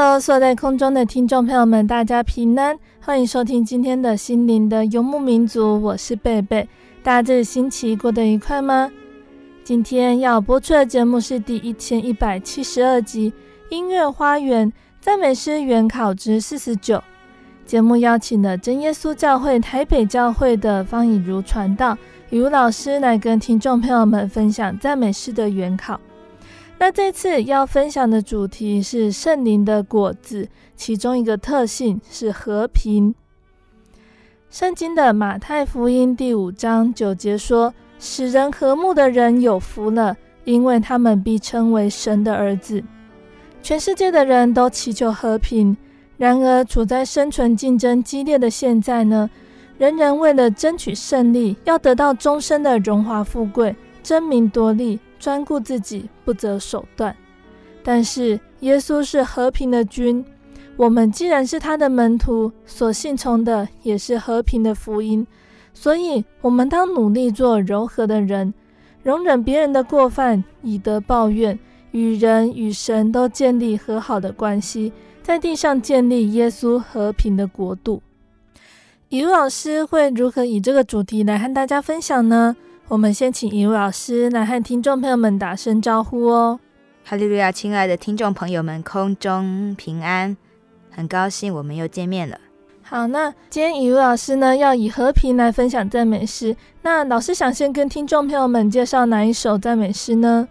Hello，所有在空中的听众朋友们，大家平安，欢迎收听今天的心灵的游牧民族，我是贝贝。大家这个星期过得愉快吗？今天要播出的节目是第一千一百七十二集《音乐花园赞美诗原考之四十九》。节目邀请了真耶稣教会台北教会的方以如传道以如老师来跟听众朋友们分享赞美诗的原考。那这次要分享的主题是圣灵的果子，其中一个特性是和平。圣经的马太福音第五章九节说：“使人和睦的人有福了，因为他们必称为神的儿子。”全世界的人都祈求和平，然而处在生存竞争激烈的现在呢，人人为了争取胜利，要得到终身的荣华富贵，争名夺利。专顾自己，不择手段。但是耶稣是和平的君，我们既然是他的门徒，所信从的也是和平的福音。所以，我们当努力做柔和的人，容忍别人的过犯，以德报怨，与人与神都建立和好的关系，在地上建立耶稣和平的国度。以如老师会如何以这个主题来和大家分享呢？我们先请以如老师来和听众朋友们打声招呼哦。哈利路亚，亲爱的听众朋友们，空中平安，很高兴我们又见面了。好，那今天以如老师呢要以和平来分享赞美诗。那老师想先跟听众朋友们介绍哪一首赞美诗呢？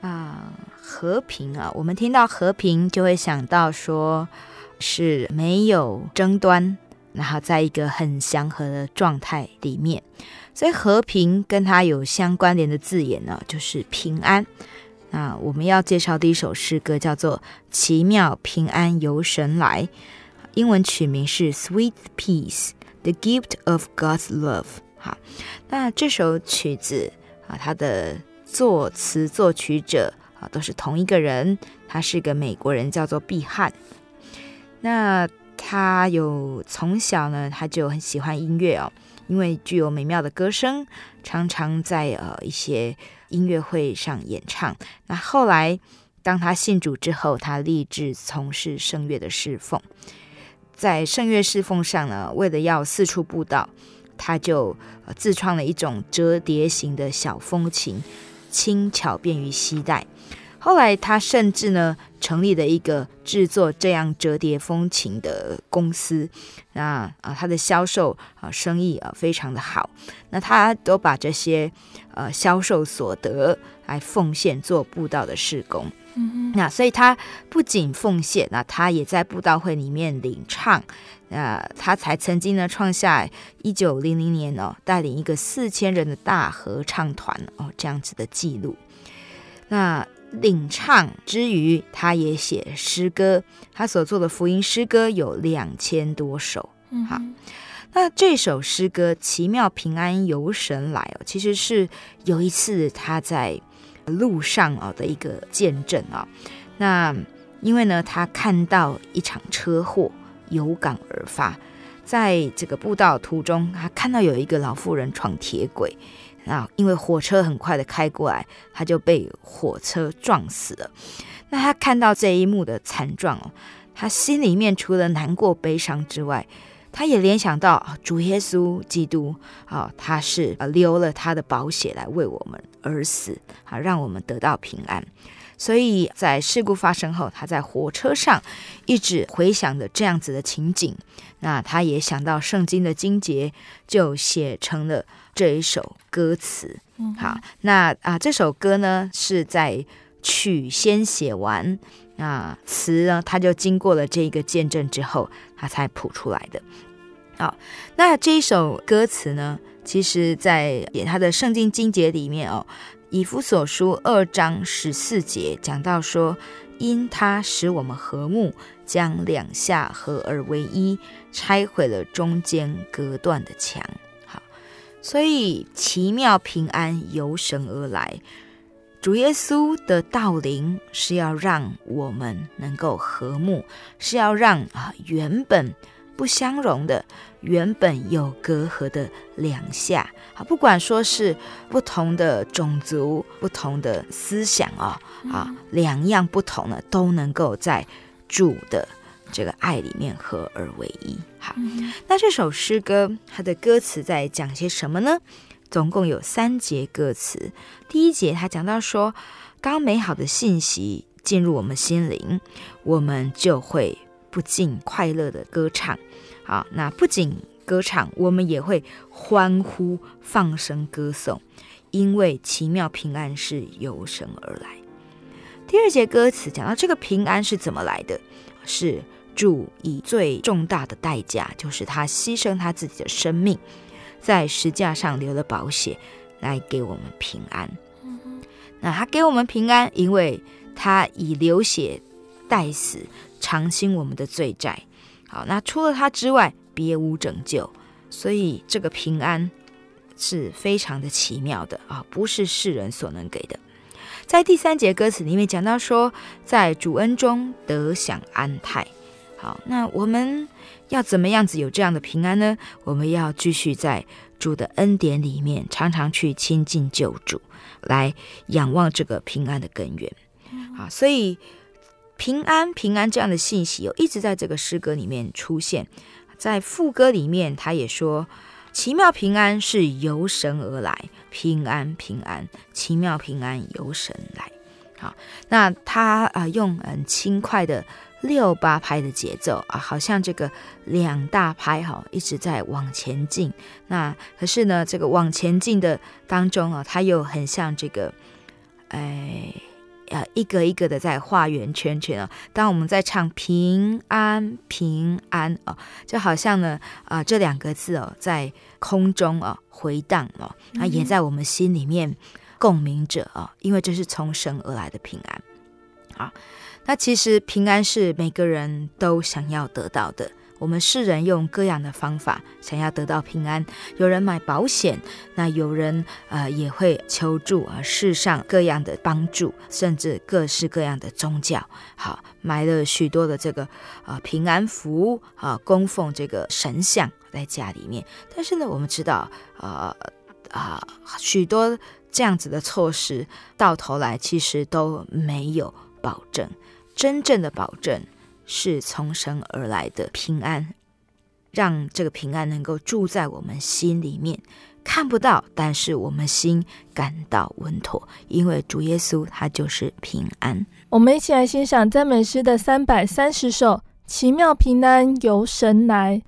啊，和平啊，我们听到和平就会想到说是没有争端，然后在一个很祥和的状态里面。所以和平跟它有相关联的字眼呢，就是平安。那我们要介绍的一首诗歌叫做《奇妙平安由神来》，英文曲名是《Sweet Peace: The Gift of God's Love》。好，那这首曲子啊，它的作词作曲者啊都是同一个人，他是个美国人，叫做毕汉。那他有从小呢，他就很喜欢音乐哦。因为具有美妙的歌声，常常在呃一些音乐会上演唱。那后来，当他信主之后，他立志从事圣乐的侍奉。在圣乐侍奉上呢，为了要四处布道，他就自创了一种折叠型的小风琴，轻巧便于携带。后来，他甚至呢成立了一个制作这样折叠风琴的公司。那啊，他的销售啊生意啊非常的好。那他都把这些呃销售所得来奉献做布道的事工。嗯。那所以他不仅奉献，那他也在布道会里面领唱。那他才曾经呢创下一九零零年哦带领一个四千人的大合唱团哦这样子的记录。那。领唱之余，他也写诗歌。他所做的福音诗歌有两千多首。嗯，好，那这首诗歌《奇妙平安由神来》哦，其实是有一次他在路上哦的一个见证啊。那因为呢，他看到一场车祸，有感而发，在这个步道途中，他看到有一个老妇人闯铁轨，那，因为火车很快的开过来，他就被火车撞死了。那他看到这一幕的惨状哦，他心里面除了难过悲伤之外，他也联想到主耶稣基督啊，他是呃流了他的宝血来为我们而死啊，让我们得到平安。所以在事故发生后，他在火车上一直回想着这样子的情景。那他也想到圣经的经节，就写成了这一首歌词。好，那啊这首歌呢是在曲先写完，那词呢他就经过了这一个见证之后，他才谱出来的。好，那这一首歌词呢，其实在他的圣经经节里面哦。以弗所书二章十四节讲到说，因他使我们和睦，将两下合而为一，拆毁了中间隔断的墙。好，所以奇妙平安由神而来，主耶稣的道临是要让我们能够和睦，是要让啊原本不相容的。原本有隔阂的两下，啊，不管说是不同的种族、不同的思想啊，啊，两样不同的都能够在主的这个爱里面合而为一。好，那这首诗歌它的歌词在讲些什么呢？总共有三节歌词。第一节他讲到说，当美好的信息进入我们心灵，我们就会不禁快乐的歌唱。好，那不仅歌唱，我们也会欢呼、放声歌颂，因为奇妙平安是由神而来。第二节歌词讲到这个平安是怎么来的，是主以最重大的代价，就是他牺牲他自己的生命，在石架上流了宝血，来给我们平安。那他给我们平安，因为他以流血代死，偿清我们的罪债。好，那除了他之外，别无拯救，所以这个平安是非常的奇妙的啊，不是世人所能给的。在第三节歌词里面讲到说，在主恩中得享安泰。好，那我们要怎么样子有这样的平安呢？我们要继续在主的恩典里面，常常去亲近救主，来仰望这个平安的根源。好，所以。平安，平安，这样的信息有一直在这个诗歌里面出现，在副歌里面，他也说：“奇妙平安是由神而来，平安，平安，奇妙平安由神来。”好，那他啊，用很轻快的六八拍的节奏啊，好像这个两大拍哈，一直在往前进。那可是呢，这个往前进的当中啊，它又很像这个，哎。呃，一个一个的在画圆圈圈哦。当我们在唱平安平安哦，就好像呢，啊、这两个字哦，在空中哦回荡哦，那也在我们心里面共鸣着哦，因为这是从神而来的平安。好，那其实平安是每个人都想要得到的。我们世人用各样的方法想要得到平安，有人买保险，那有人呃也会求助啊世上各样的帮助，甚至各式各样的宗教，好买了许多的这个呃平安符啊供奉这个神像在家里面。但是呢，我们知道呃啊、许多这样子的措施到头来其实都没有保证，真正的保证。是从神而来的平安，让这个平安能够住在我们心里面，看不到，但是我们心感到稳妥，因为主耶稣他就是平安。我们一起来欣赏赞美诗的三百三十首，《奇妙平安由神来》。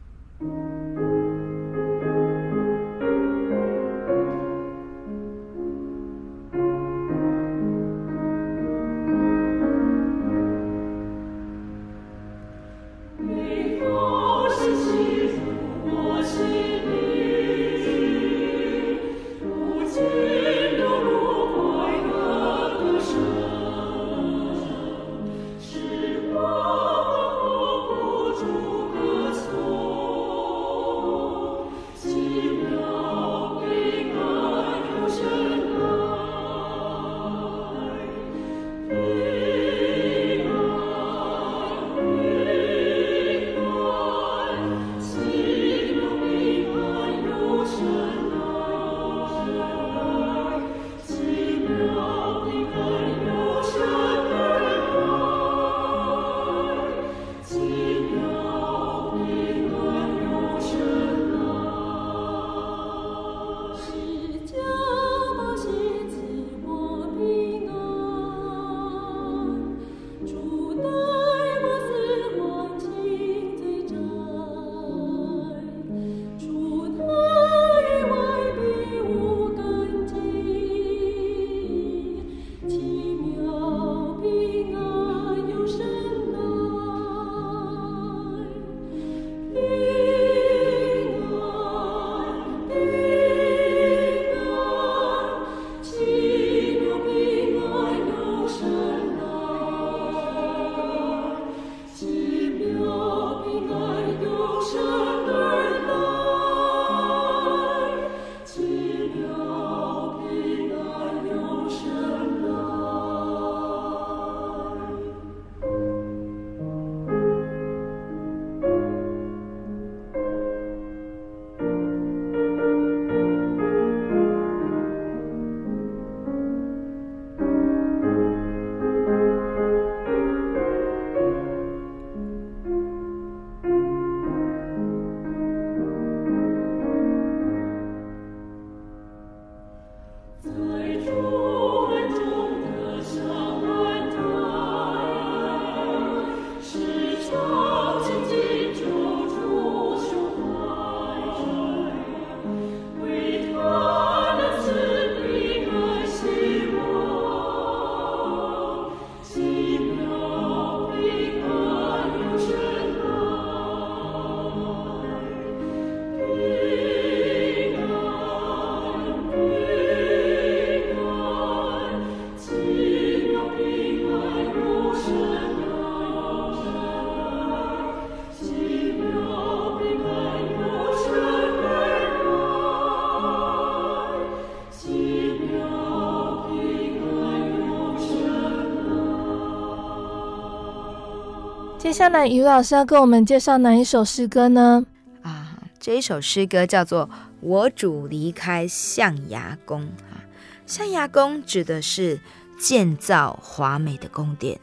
接下来，于老师要跟我们介绍哪一首诗歌呢？啊，这一首诗歌叫做《我主离开象牙宫》啊。象牙宫指的是建造华美的宫殿。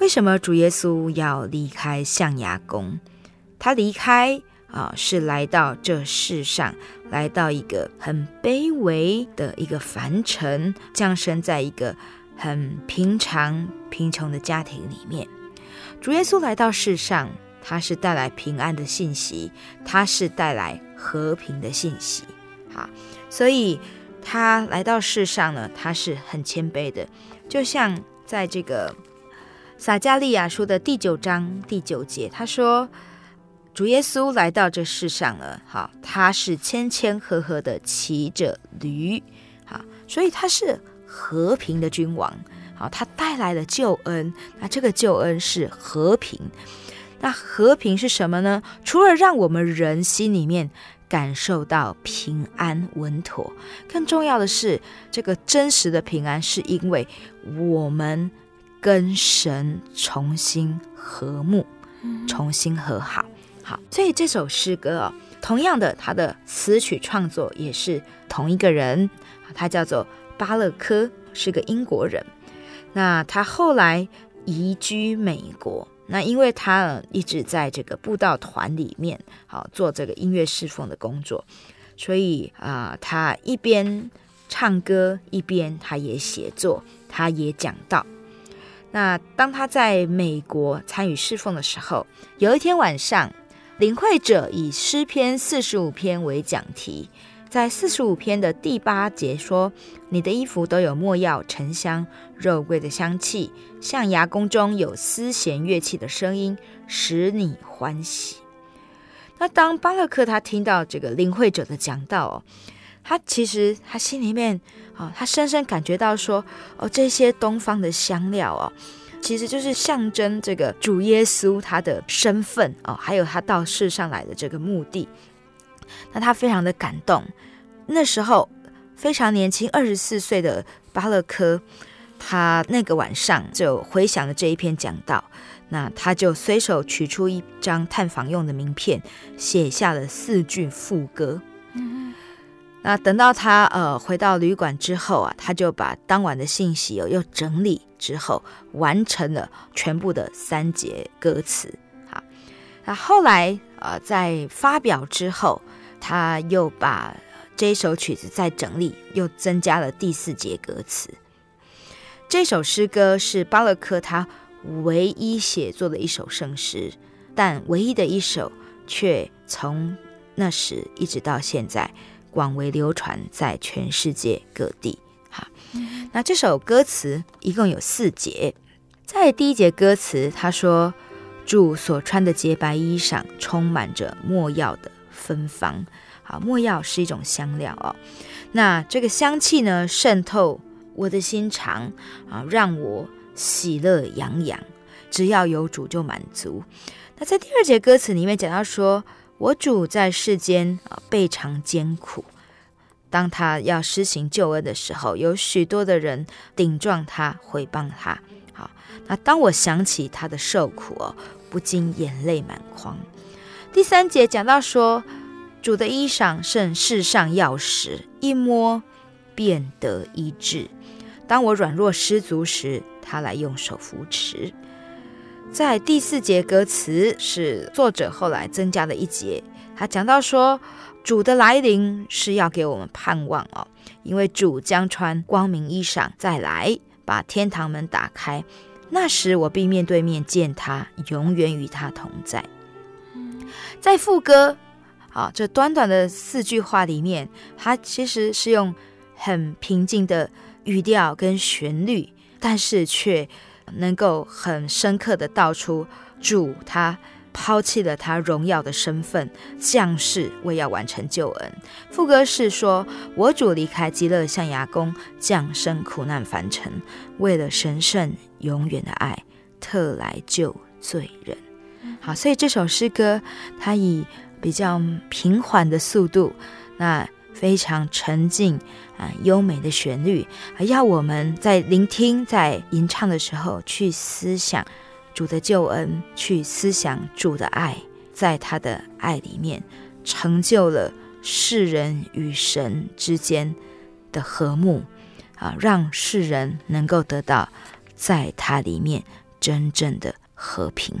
为什么主耶稣要离开象牙宫？他离开啊，是来到这世上，来到一个很卑微的一个凡尘，降生在一个很平常贫穷的家庭里面。主耶稣来到世上，他是带来平安的信息，他是带来和平的信息。好，所以他来到世上呢，他是很谦卑的，就像在这个撒迦利亚书的第九章第九节，他说：“主耶稣来到这世上了，好，他是谦谦和和的骑着驴，好，所以他是和平的君王。”啊，他带来了救恩，那这个救恩是和平。那和平是什么呢？除了让我们人心里面感受到平安稳妥，更重要的是，这个真实的平安是因为我们跟神重新和睦，重新和好。好，所以这首诗歌哦，同样的，他的词曲创作也是同一个人，他叫做巴勒科，是个英国人。那他后来移居美国，那因为他一直在这个布道团里面，好做这个音乐侍奉的工作，所以啊、他一边唱歌，一边他也写作，他也讲道。那当他在美国参与侍奉的时候，有一天晚上，领会者以诗篇四十五篇为讲题。在四十五篇的第八节说：“你的衣服都有没药、沉香、肉桂的香气，象牙宫中有丝弦乐器的声音，使你欢喜。”那当巴勒克他听到这个领会者的讲道哦，他其实他心里面啊，他深深感觉到说：“哦，这些东方的香料哦，其实就是象征这个主耶稣他的身份哦，还有他到世上来的这个目的。”那他非常的感动，那时候非常年轻，二十四岁的巴勒科，他那个晚上就回想了这一篇讲道，那他就随手取出一张探访用的名片，写下了四句副歌。嗯，那等到他呃回到旅馆之后啊，他就把当晚的信息又又整理之后，完成了全部的三节歌词。好，那后来呃在发表之后。他又把这首曲子再整理，又增加了第四节歌词。这首诗歌是巴勒克他唯一写作的一首圣诗，但唯一的一首却从那时一直到现在广为流传在全世界各地。哈，那这首歌词一共有四节，在第一节歌词他说：“主所穿的洁白衣裳充满着没药的。”芬芳，好，没药是一种香料哦。那这个香气呢，渗透我的心肠啊，让我喜乐洋洋。只要有主就满足。那在第二节歌词里面讲到说，我主在世间啊，备尝艰苦。当他要施行救恩的时候，有许多的人顶撞他，毁谤他。好，那当我想起他的受苦哦，不禁眼泪满眶。第三节讲到说，主的衣裳胜世上药石，一摸便得医治。当我软弱失足时，他来用手扶持。在第四节歌词是作者后来增加的一节，他讲到说，主的来临是要给我们盼望哦，因为主将穿光明衣裳再来，把天堂门打开，那时我必面对面见他，永远与他同在。在副歌，啊，这短短的四句话里面，它其实是用很平静的语调跟旋律，但是却能够很深刻的道出主他抛弃了他荣耀的身份，降世为要完成救恩。副歌是说：“我主离开极乐象牙宫，降生苦难凡尘，为了神圣永远的爱，特来救罪人。”好，所以这首诗歌它以比较平缓的速度，那非常沉静啊优美的旋律，还要我们在聆听、在吟唱的时候去思想主的救恩，去思想主的爱，在他的爱里面成就了世人与神之间的和睦啊，让世人能够得到在他里面真正的和平。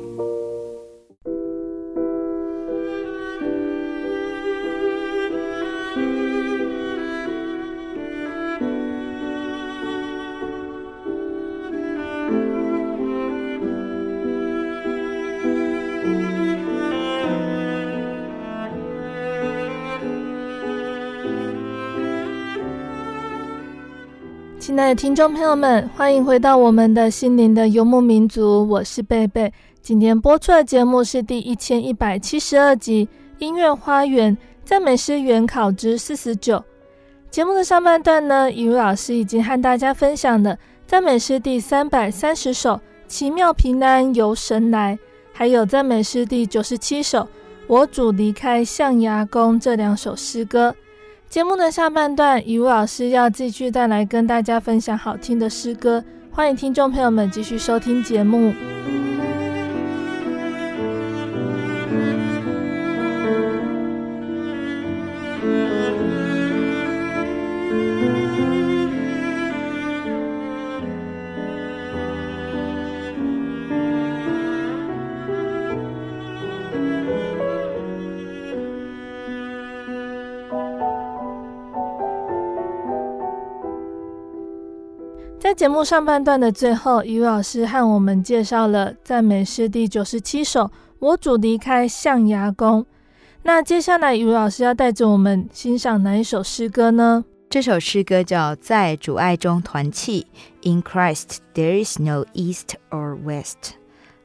听众朋友们，欢迎回到我们的心灵的游牧民族，我是贝贝。今天播出的节目是第一千一百七十二集《音乐花园赞美诗原考之四十九》。节目的上半段呢，怡如老师已经和大家分享了赞美诗第三百三十首《奇妙平安由神来》，还有赞美诗第九十七首《我主离开象牙宫》这两首诗歌。节目的下半段，怡如老师要继续带来跟大家分享好听的诗歌，欢迎听众朋友们继续收听节目。在节目上半段的最后，怡如老师和我们介绍了赞美诗第九十七首《我主离开象牙宫》。那接下来，怡如老师要带着我们欣赏哪一首诗歌呢？这首诗歌叫《在主爱中团契》，In Christ there is no east or west。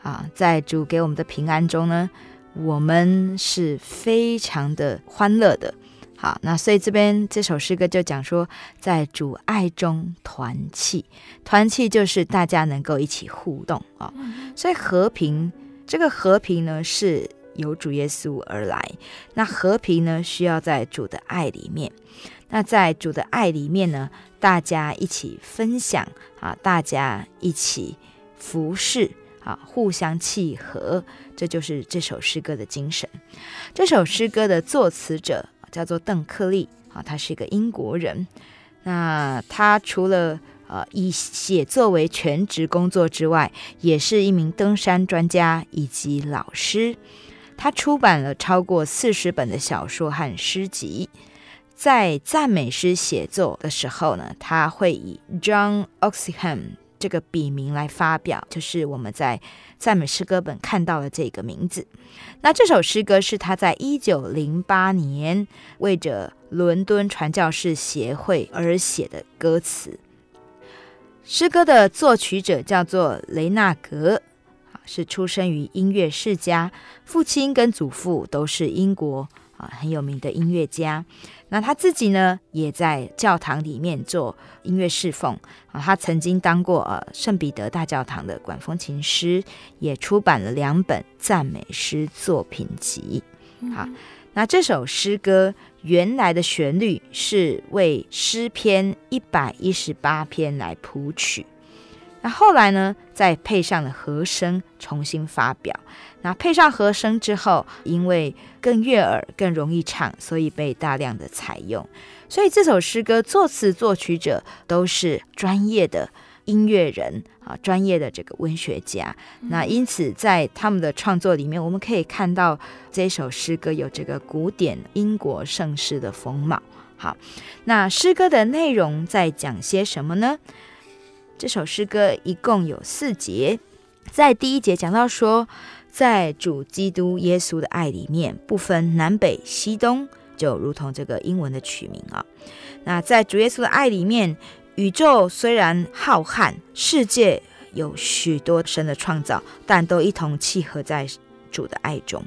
啊，在主给我们的平安中呢，我们是非常的欢乐的。好，那所以这边这首诗歌就讲说，在主爱中团契，团契就是大家能够一起互动啊、哦。所以和平，这个和平呢是由主耶稣而来。那和平呢需要在主的爱里面。那在主的爱里面呢，大家一起分享啊，大家一起服侍啊，互相契合，这就是这首诗歌的精神。这首诗歌的作词者。叫做邓克利，啊，他是一个英国人。那他除了呃以写作为全职工作之外，也是一名登山专家以及老师。他出版了超过四十本的小说和诗集。在赞美诗写作的时候呢，他会以 John Oxham 这个笔名来发表，就是我们在赞美诗歌本看到的这个名字。那这首诗歌是他在一九零八年为着伦敦传教士协会而写的歌词。诗歌的作曲者叫做雷纳格，是出生于音乐世家，父亲跟祖父都是英国啊很有名的音乐家。那他自己呢，也在教堂里面做音乐侍奉啊。他曾经当过呃圣彼得大教堂的管风琴师，也出版了两本赞美诗作品集。好，那这首诗歌原来的旋律是为诗篇一百一十八篇来谱曲。那后来呢，再配上了和声重新发表。那配上和声之后，因为更悦耳、更容易唱，所以被大量的采用。所以这首诗歌作词作曲者都是专业的音乐人啊，专业的这个文学家。那因此在他们的创作里面，我们可以看到这首诗歌有这个古典英国盛世的风貌。好，那诗歌的内容在讲些什么呢？这首诗歌一共有四节，在第一节讲到说，在主基督耶稣的爱里面，不分南北西东，就如同这个英文的取名啊。那在主耶稣的爱里面，宇宙虽然浩瀚，世界有许多神的创造，但都一同契合在主的爱中。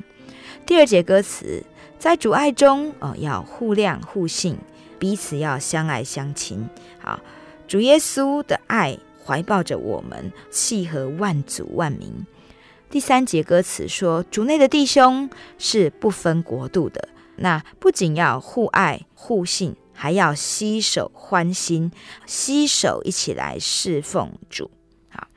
第二节歌词，在主爱中，哦，要互谅互信，彼此要相爱相亲，好。主耶稣的爱怀抱着我们，契合万族万民。第三节歌词说：“主内的弟兄是不分国度的，那不仅要互爱互信，还要携手欢心，携手一起来侍奉主。”好，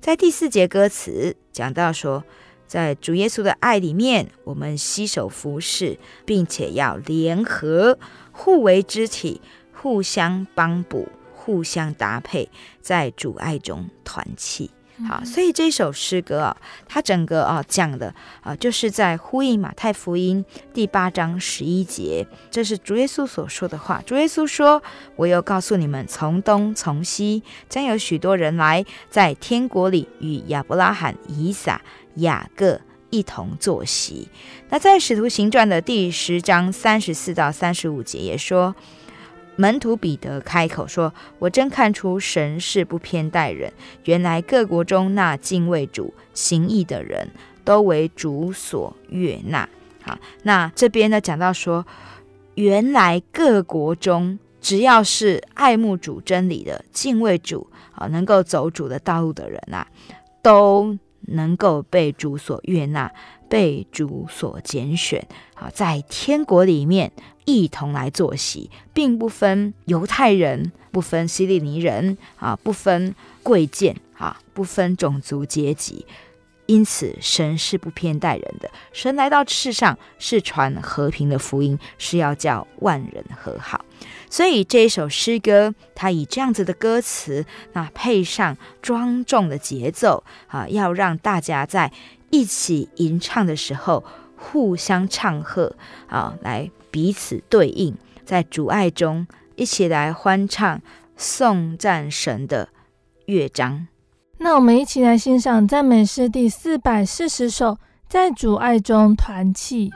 在第四节歌词讲到说，在主耶稣的爱里面，我们携手服侍，并且要联合，互为肢体，互相帮补。互相搭配，在阻碍中团契。好，所以这首诗歌啊，它整个啊讲的啊，就是在呼应马太福音第八章十一节，这是主耶稣所说的话。主耶稣说：“我又告诉你们，从东从西，将有许多人来，在天国里与亚伯拉罕、以撒、雅各一同坐席。”那在使徒行传的第十章三十四到三十五节也说。门徒彼得开口说：“我真看出神是不偏待人。原来各国中那敬畏主、行义的人都为主所悦纳。”好，那这边呢讲到说，原来各国中只要是爱慕主真理的、敬畏主啊，能够走主的道路的人啊，都能够被主所悦纳，被主所拣选。啊，在天国里面。一同来坐席，并不分犹太人，不分希利尼人啊，不分贵贱啊，不分种族阶级。因此，神是不偏待人的。神来到世上是传和平的福音，是要叫万人和好。所以这一首诗歌，它以这样子的歌词，那配上庄重的节奏啊，要让大家在一起吟唱的时候，互相唱和啊，来。彼此对应，在主爱中一起来欢唱颂赞神的乐章。那我们一起来欣赏赞美诗第四百四十首，在主爱中团契。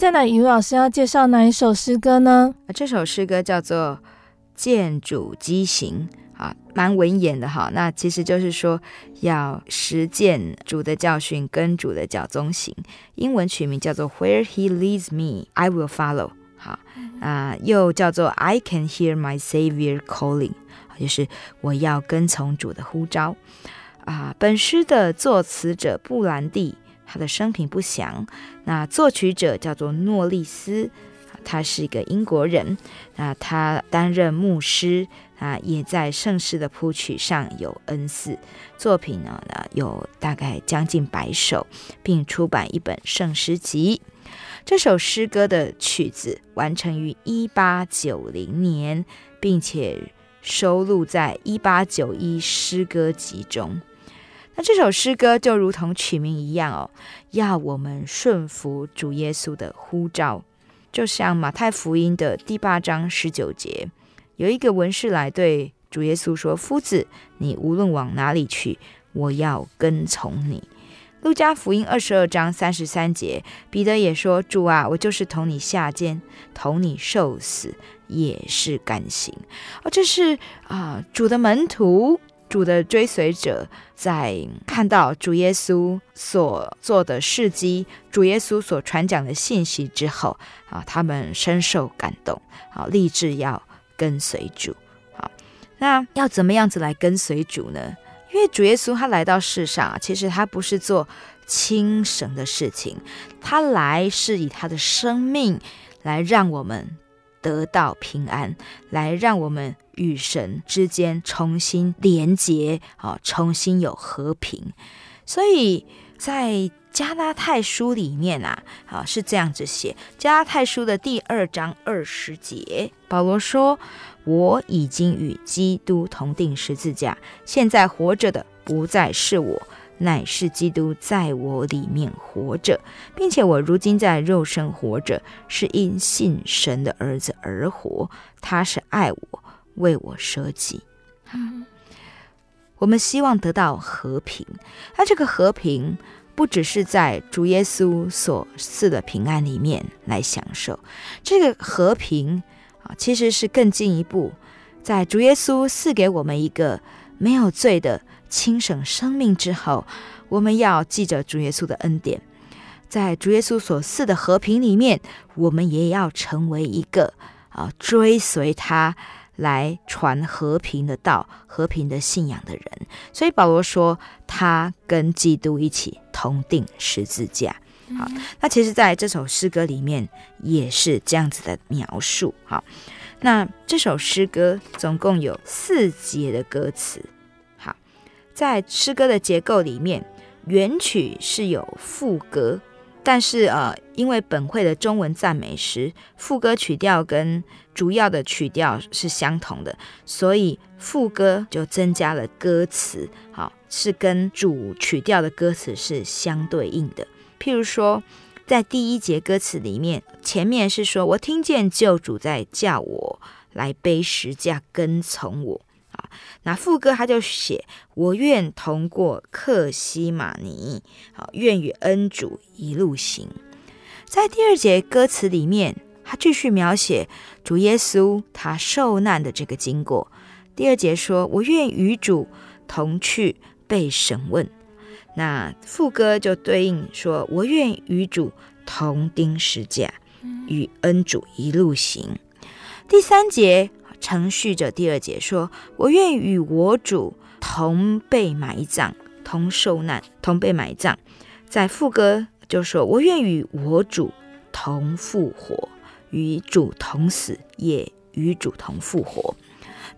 再来，于老师要介绍哪一首诗歌呢？这首诗歌叫做《见主迹行》啊，蛮文言的哈。那其实就是说要实践主的教训，跟主的脚踪行。英文取名叫做《Where He Leads Me, I Will Follow》。好啊，又叫做《I Can Hear My Savior Calling》，就是我要跟从主的呼召。啊，本诗的作词者布兰蒂。他的生平不详。那作曲者叫做诺利斯，他是一个英国人。那他担任牧师啊，也在圣诗的谱曲上有恩赐。作品呢，有大概将近百首，并出版一本圣诗集。这首诗歌的曲子完成于一八九零年，并且收录在一八九一诗歌集中。那这首诗歌就如同取名一样哦，要我们顺服主耶稣的呼召，就像马太福音的第八章十九节，有一个文士来对主耶稣说：“夫子，你无论往哪里去，我要跟从你。”路加福音二十二章三十三节，彼得也说：“主啊，我就是同你下监，同你受死，也是甘心。”哦，这是啊，主的门徒。主的追随者在看到主耶稣所做的事迹，主耶稣所传讲的信息之后，啊，他们深受感动，啊，立志要跟随主。好，那要怎么样子来跟随主呢？因为主耶稣他来到世上啊，其实他不是做轻省的事情，他来是以他的生命来让我们得到平安，来让我们。与神之间重新连结啊，重新有和平。所以在加拉太书里面啊，啊是这样子写：加拉太书的第二章二十节，保罗说：“我已经与基督同钉十字架，现在活着的不再是我，乃是基督在我里面活着，并且我如今在肉身活着，是因信神的儿子而活，他是爱我。”为我舍己，嗯，我们希望得到和平。那这个和平不只是在主耶稣所赐的平安里面来享受，这个和平啊，其实是更进一步，在主耶稣赐给我们一个没有罪的轻省生命之后，我们要记着主耶稣的恩典，在主耶稣所赐的和平里面，我们也要成为一个啊追随他。来传和平的道、和平的信仰的人，所以保罗说他跟基督一起同定十字架。好，那其实在这首诗歌里面也是这样子的描述。好，那这首诗歌总共有四节的歌词。好，在诗歌的结构里面，原曲是有副歌。但是呃，因为本会的中文赞美诗副歌曲调跟主要的曲调是相同的，所以副歌就增加了歌词，好，是跟主曲调的歌词是相对应的。譬如说，在第一节歌词里面，前面是说我听见救主在叫我来背十架跟从我啊。那副歌他就写：“我愿同过克西玛尼，好，愿与恩主一路行。”在第二节歌词里面，他继续描写主耶稣他受难的这个经过。第二节说：“我愿与主同去被审问。”那副歌就对应说：“我愿与主同钉十架，与恩主一路行。”第三节。承续着第二节说：“我愿与我主同被埋葬，同受难，同被埋葬。”在副歌就说：“我愿与我主同复活，与主同死，也与主同复活。”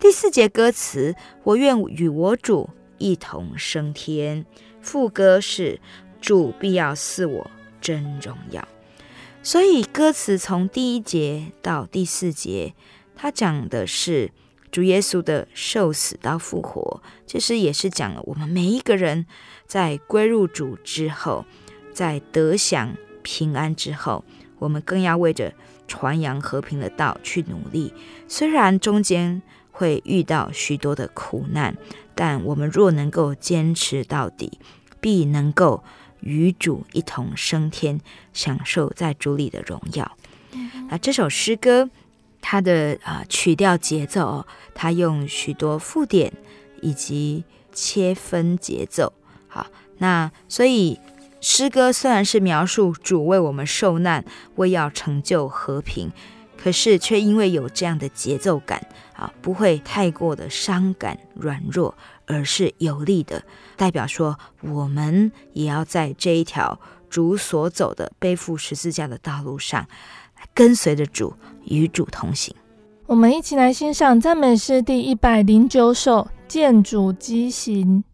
第四节歌词：“我愿与我主一同升天。”副歌是：“主必要赐我真荣耀。”所以歌词从第一节到第四节。它讲的是主耶稣的受死到复活，其实也是讲了我们每一个人在归入主之后，在得享平安之后，我们更要为着传扬和平的道去努力。虽然中间会遇到许多的苦难，但我们若能够坚持到底，必能够与主一同升天，享受在主里的荣耀。那这首诗歌，它的啊曲调节奏哦，它用许多附点以及切分节奏。好，那所以诗歌虽然是描述主为我们受难，为要成就和平。可是却因为有这样的节奏感啊，不会太过的伤感软弱，而是有力的，代表说我们也要在这一条主所走的背负十字架的道路上，跟随着主，与主同行。我们一起来欣赏赞美诗第一百零九首《见主迹行》。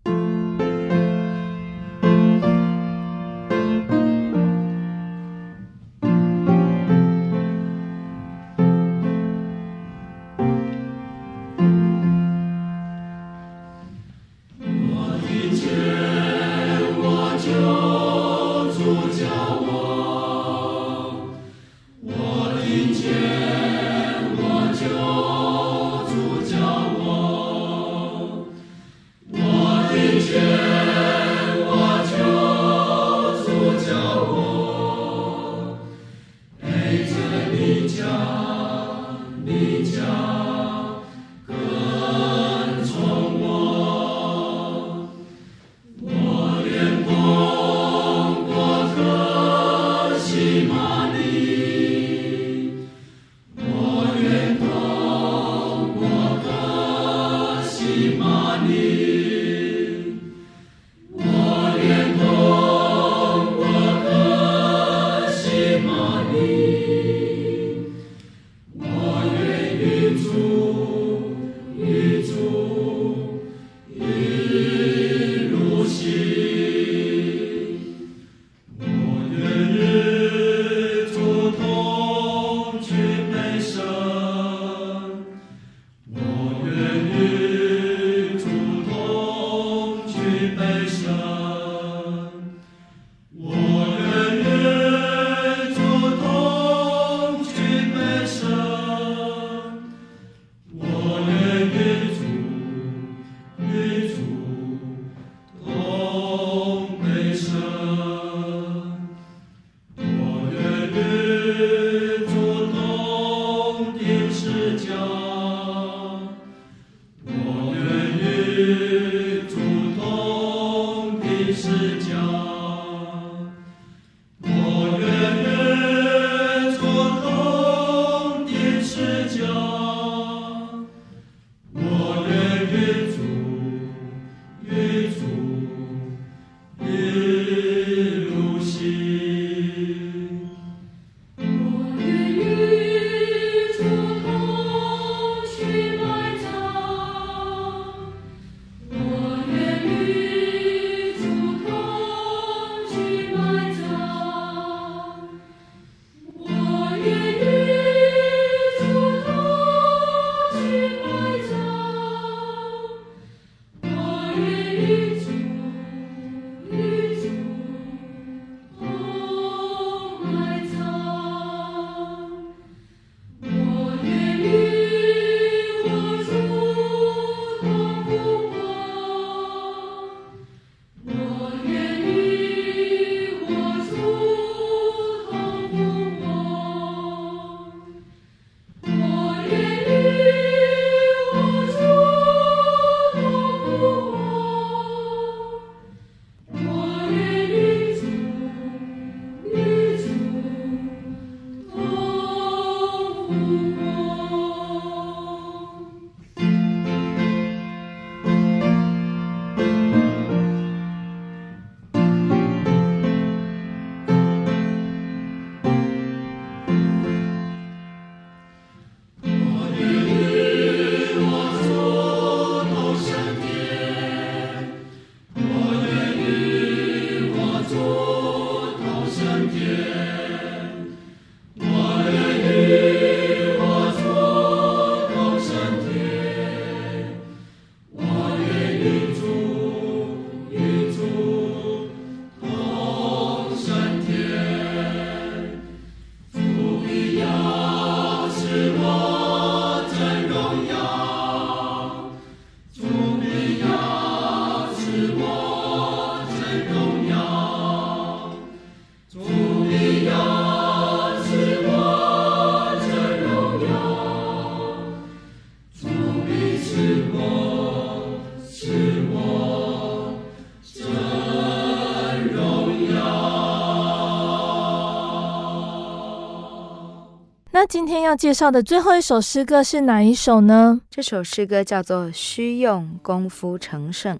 今天要介绍的最后一首诗歌是哪一首呢？这首诗歌叫做《需用功夫成圣》，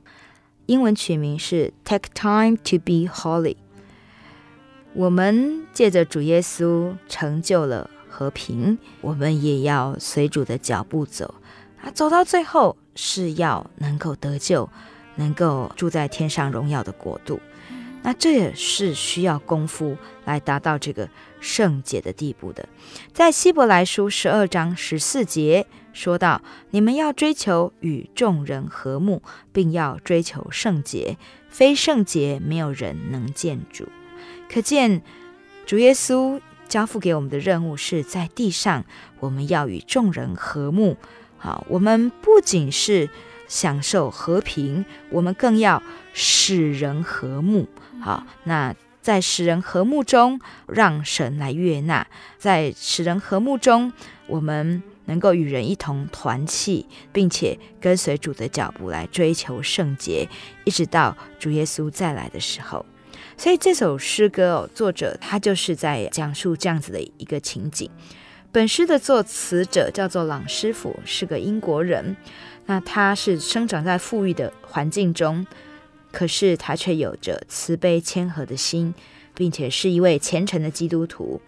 英文曲名是 Take Time to Be Holy。我们借着主耶稣成就了和平，我们也要随主的脚步走啊，走到最后是要能够得救，能够住在天上荣耀的国度。那这也是需要功夫来达到这个圣洁的地步的。在希伯来书十二章十四节说到：“你们要追求与众人和睦，并要追求圣洁，非圣洁没有人能见主。”可见主耶稣交付给我们的任务是在地上，我们要与众人和睦。好，我们不仅是享受和平，我们更要使人和睦。好，那在使人和睦中，让神来悦纳；在使人和睦中，我们能够与人一同团契，并且跟随主的脚步来追求圣洁，一直到主耶稣再来的时候。所以这首诗歌哦，作者他就是在讲述这样子的一个情景。本诗的作词者叫做朗师傅，是个英国人。那他是生长在富裕的环境中。可是他却有着慈悲谦和的心，并且是一位虔诚的基督徒。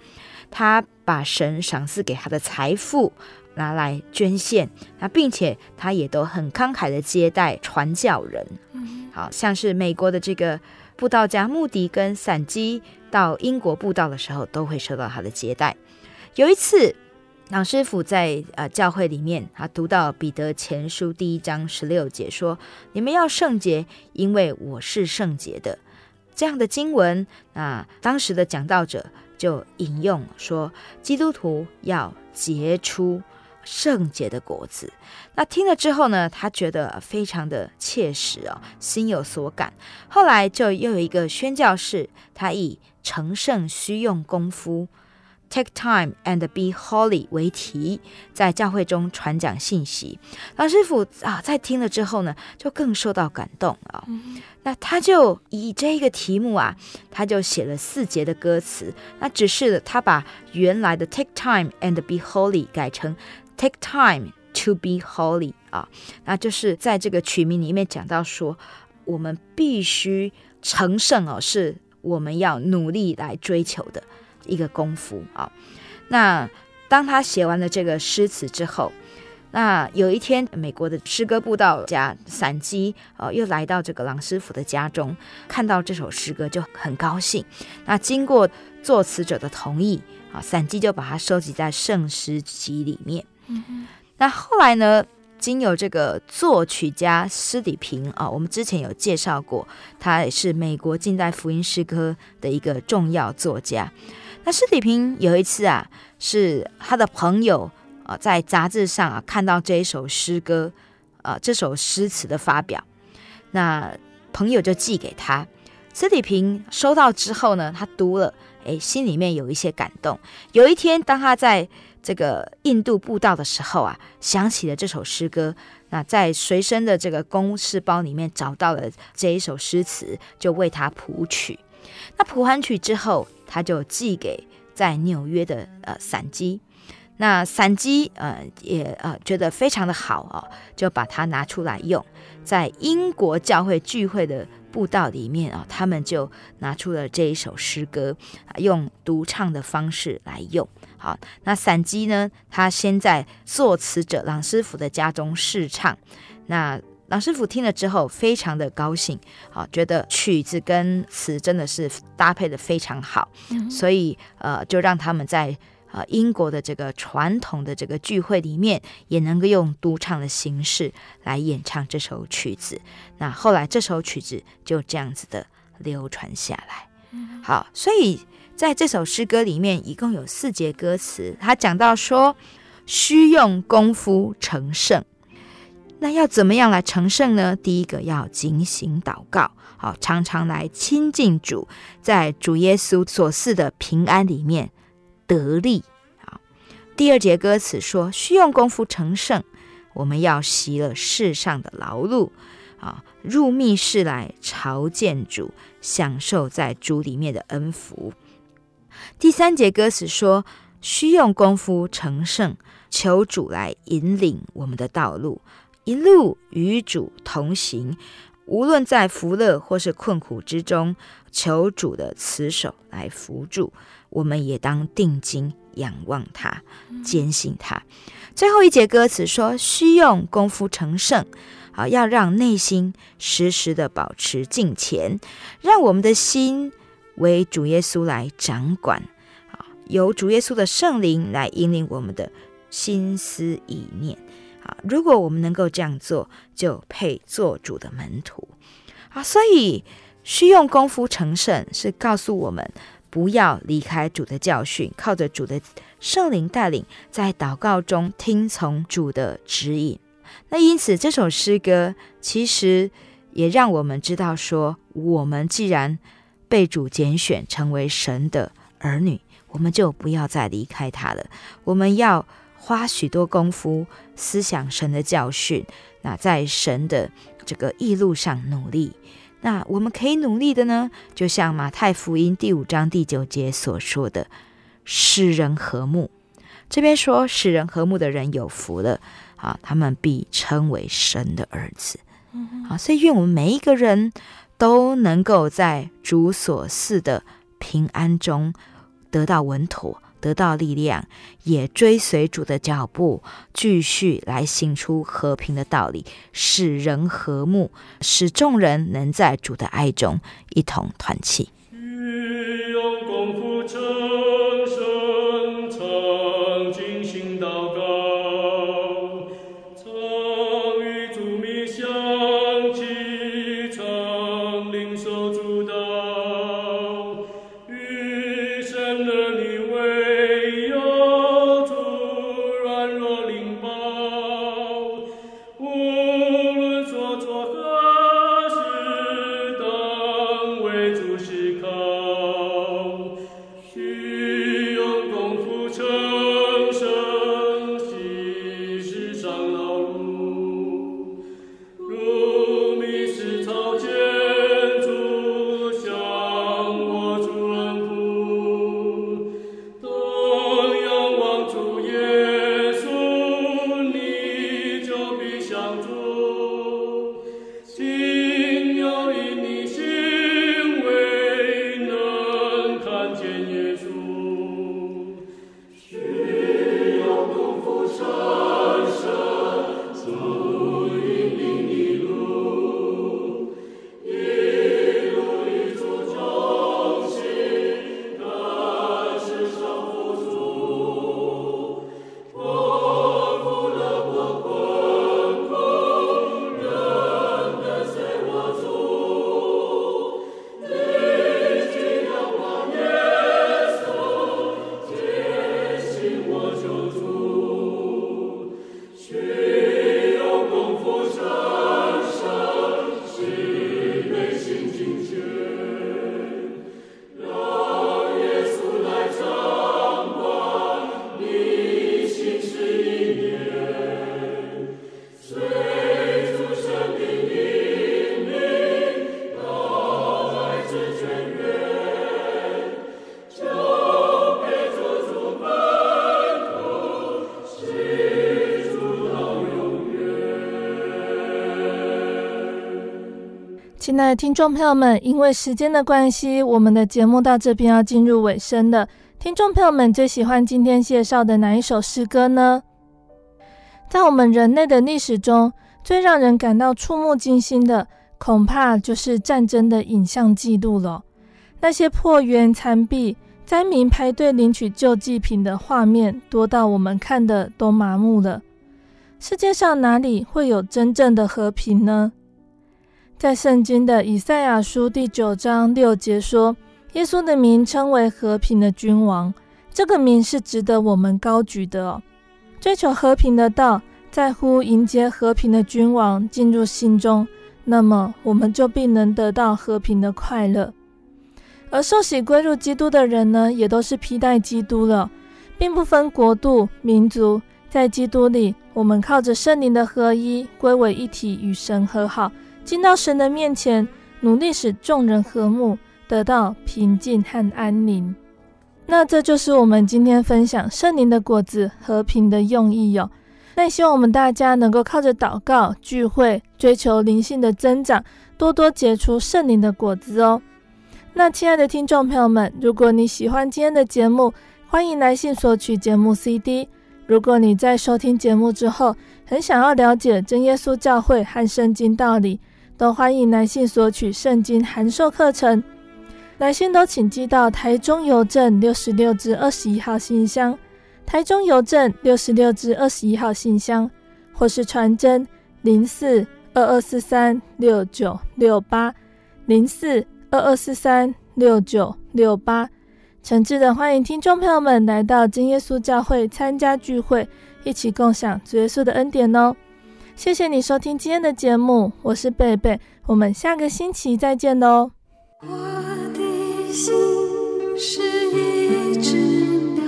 他把神赏赐给他的财富拿来捐献，那并且他也都很慷慨的接待传教人。好像是美国的这个布道家穆迪跟散基到英国布道的时候，都会受到他的接待。有一次。朗师傅在呃教会里面，他读到彼得前书第一章十六节说：“你们要圣洁，因为我是圣洁的。”这样的经文，那当时的讲道者就引用说：“基督徒要结出圣洁的果子。”那听了之后呢，他觉得非常的切实哦，心有所感。后来就又有一个宣教士，他以成圣需用功夫。Take time and be holy 为题，在教会中传讲信息。老师傅啊，在听了之后呢，就更受到感动啊。嗯、那他就以这个题目啊，他就写了四节的歌词。那只是他把原来的 Take time and be holy 改成 Take time to be holy 啊。那就是在这个曲名里面讲到说，我们必须成圣哦，是我们要努力来追求的。一个功夫啊，那当他写完了这个诗词之后，那有一天，美国的诗歌布道家散基呃又来到这个郎师傅的家中，看到这首诗歌就很高兴。那经过作词者的同意啊，散基就把它收集在圣诗集里面。那后来呢，经由这个作曲家施底平啊，我们之前有介绍过，他也是美国近代福音诗歌的一个重要作家。那施礼平有一次啊，是他的朋友啊，在杂志上啊看到这一首诗歌，啊这首诗词的发表，那朋友就寄给他。施礼平收到之后呢，他读了，哎，心里面有一些感动。有一天，当他在这个印度布道的时候啊，想起了这首诗歌，那在随身的这个公事包里面找到了这一首诗词，就为他谱曲。那谱完曲之后，他就寄给在纽约的呃散基，那散基呃也呃觉得非常的好哦，就把它拿出来用，在英国教会聚会的布道里面啊，他们就拿出了这一首诗歌，用独唱的方式来用。好，那散基呢，他先在作词者朗师傅的家中试唱，那。朗师傅听了之后非常的高兴，好，觉得曲子跟词真的是搭配的非常好，嗯、所以呃，就让他们在呃英国的这个传统的这个聚会里面，也能够用独唱的形式来演唱这首曲子。那后来这首曲子就这样子的流传下来。好，所以在这首诗歌里面一共有四节歌词，他讲到说，需用功夫成圣。那要怎么样来成圣呢？第一个要警醒祷告，好，常常来亲近主，在主耶稣所赐的平安里面得力。好，第二节歌词说，需用功夫成圣，我们要习了世上的劳碌，啊，入密室来朝见主，享受在主里面的恩福。第三节歌词说，需用功夫成圣，求主来引领我们的道路，一路与主同行。无论在福乐或是困苦之中，求主的慈手来扶助。我们也当定睛仰望他，坚信他。最后一节歌词说：“需用功夫成圣，啊，要让内心时时的保持敬虔，让我们的心为主耶稣来掌管，啊，由主耶稣的圣灵来引领我们的心思意念。啊，如果我们能够这样做，就配做主的门徒。啊，所以需用功夫成圣，是告诉我们。”不要离开主的教训，靠着主的圣灵带领，在祷告中听从主的指引。那因此，这首诗歌其实也让我们知道说，我们既然被主拣选成为神的儿女，我们就不要再离开他了。我们要花许多功夫思想神的教训，那在神的这个义路上努力。那我们可以努力的呢，就像马太福音第五章第九节所说的，使人和睦。这边说使人和睦的人有福了啊，他们必称为神的儿子。啊，所以愿我们每一个人都能够在主所赐的平安中得到稳妥。得到力量，也追随主的脚步，继续来行出和平的道理，使人和睦，使众人能在主的爱中一同团契。亲爱的听众朋友们，因为时间的关系，我们的节目到这边要进入尾声了。听众朋友们最喜欢今天介绍的哪一首诗歌呢？在我们人类的历史中，最让人感到触目惊心的，恐怕就是战争的影像记录了。那些破园残壁、灾民排队领取救济品的画面，多到我们看的都麻木了。世界上哪里会有真正的和平呢？在圣经的以赛亚书第九章六节说：“耶稣的名称为和平的君王，这个名是值得我们高举的哦。追求和平的道，在乎迎接和平的君王进入心中，那么我们就必能得到和平的快乐。而受洗归入基督的人呢，也都是披戴基督了，并不分国度、民族，在基督里，我们靠着圣灵的合一，归为一体，与神和好。”进到神的面前，努力使众人和睦，得到平静和安宁。那这就是我们今天分享圣灵的果子和平的用意哟。那希望我们大家能够靠着祷告、聚会，追求灵性的增长，多多结出圣灵的果子哦。那亲爱的听众朋友们，如果你喜欢今天的节目，欢迎来信索取节目 CD。如果你在收听节目之后，很想要了解真耶稣教会和圣经道理，都欢迎来信索取圣经函授课程。来信都请寄到台中邮政六十六至二十一号信箱，台中邮政六十六至二十一号信箱，或是传真零四二二四三六九六八零四二二四三六九六八。诚挚的欢迎听众朋友们来到真耶稣教会参加聚会，一起共享主耶稣的恩典哦。谢谢你收听今天的节目，我是贝贝，我们下个星期再见哦。我的。心是一只鸟，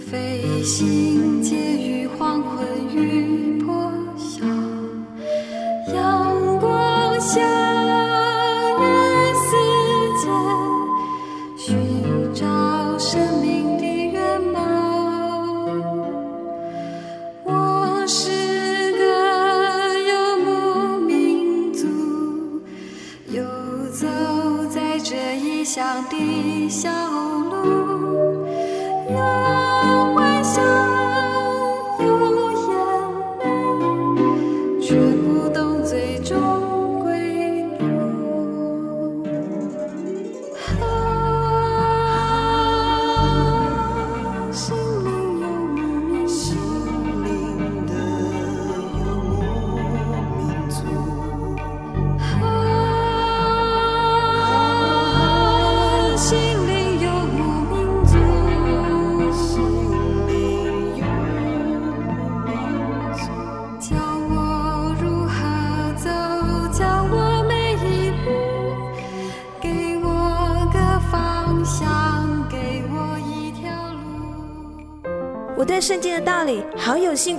飞行介于黄昏与破晓，阳光下。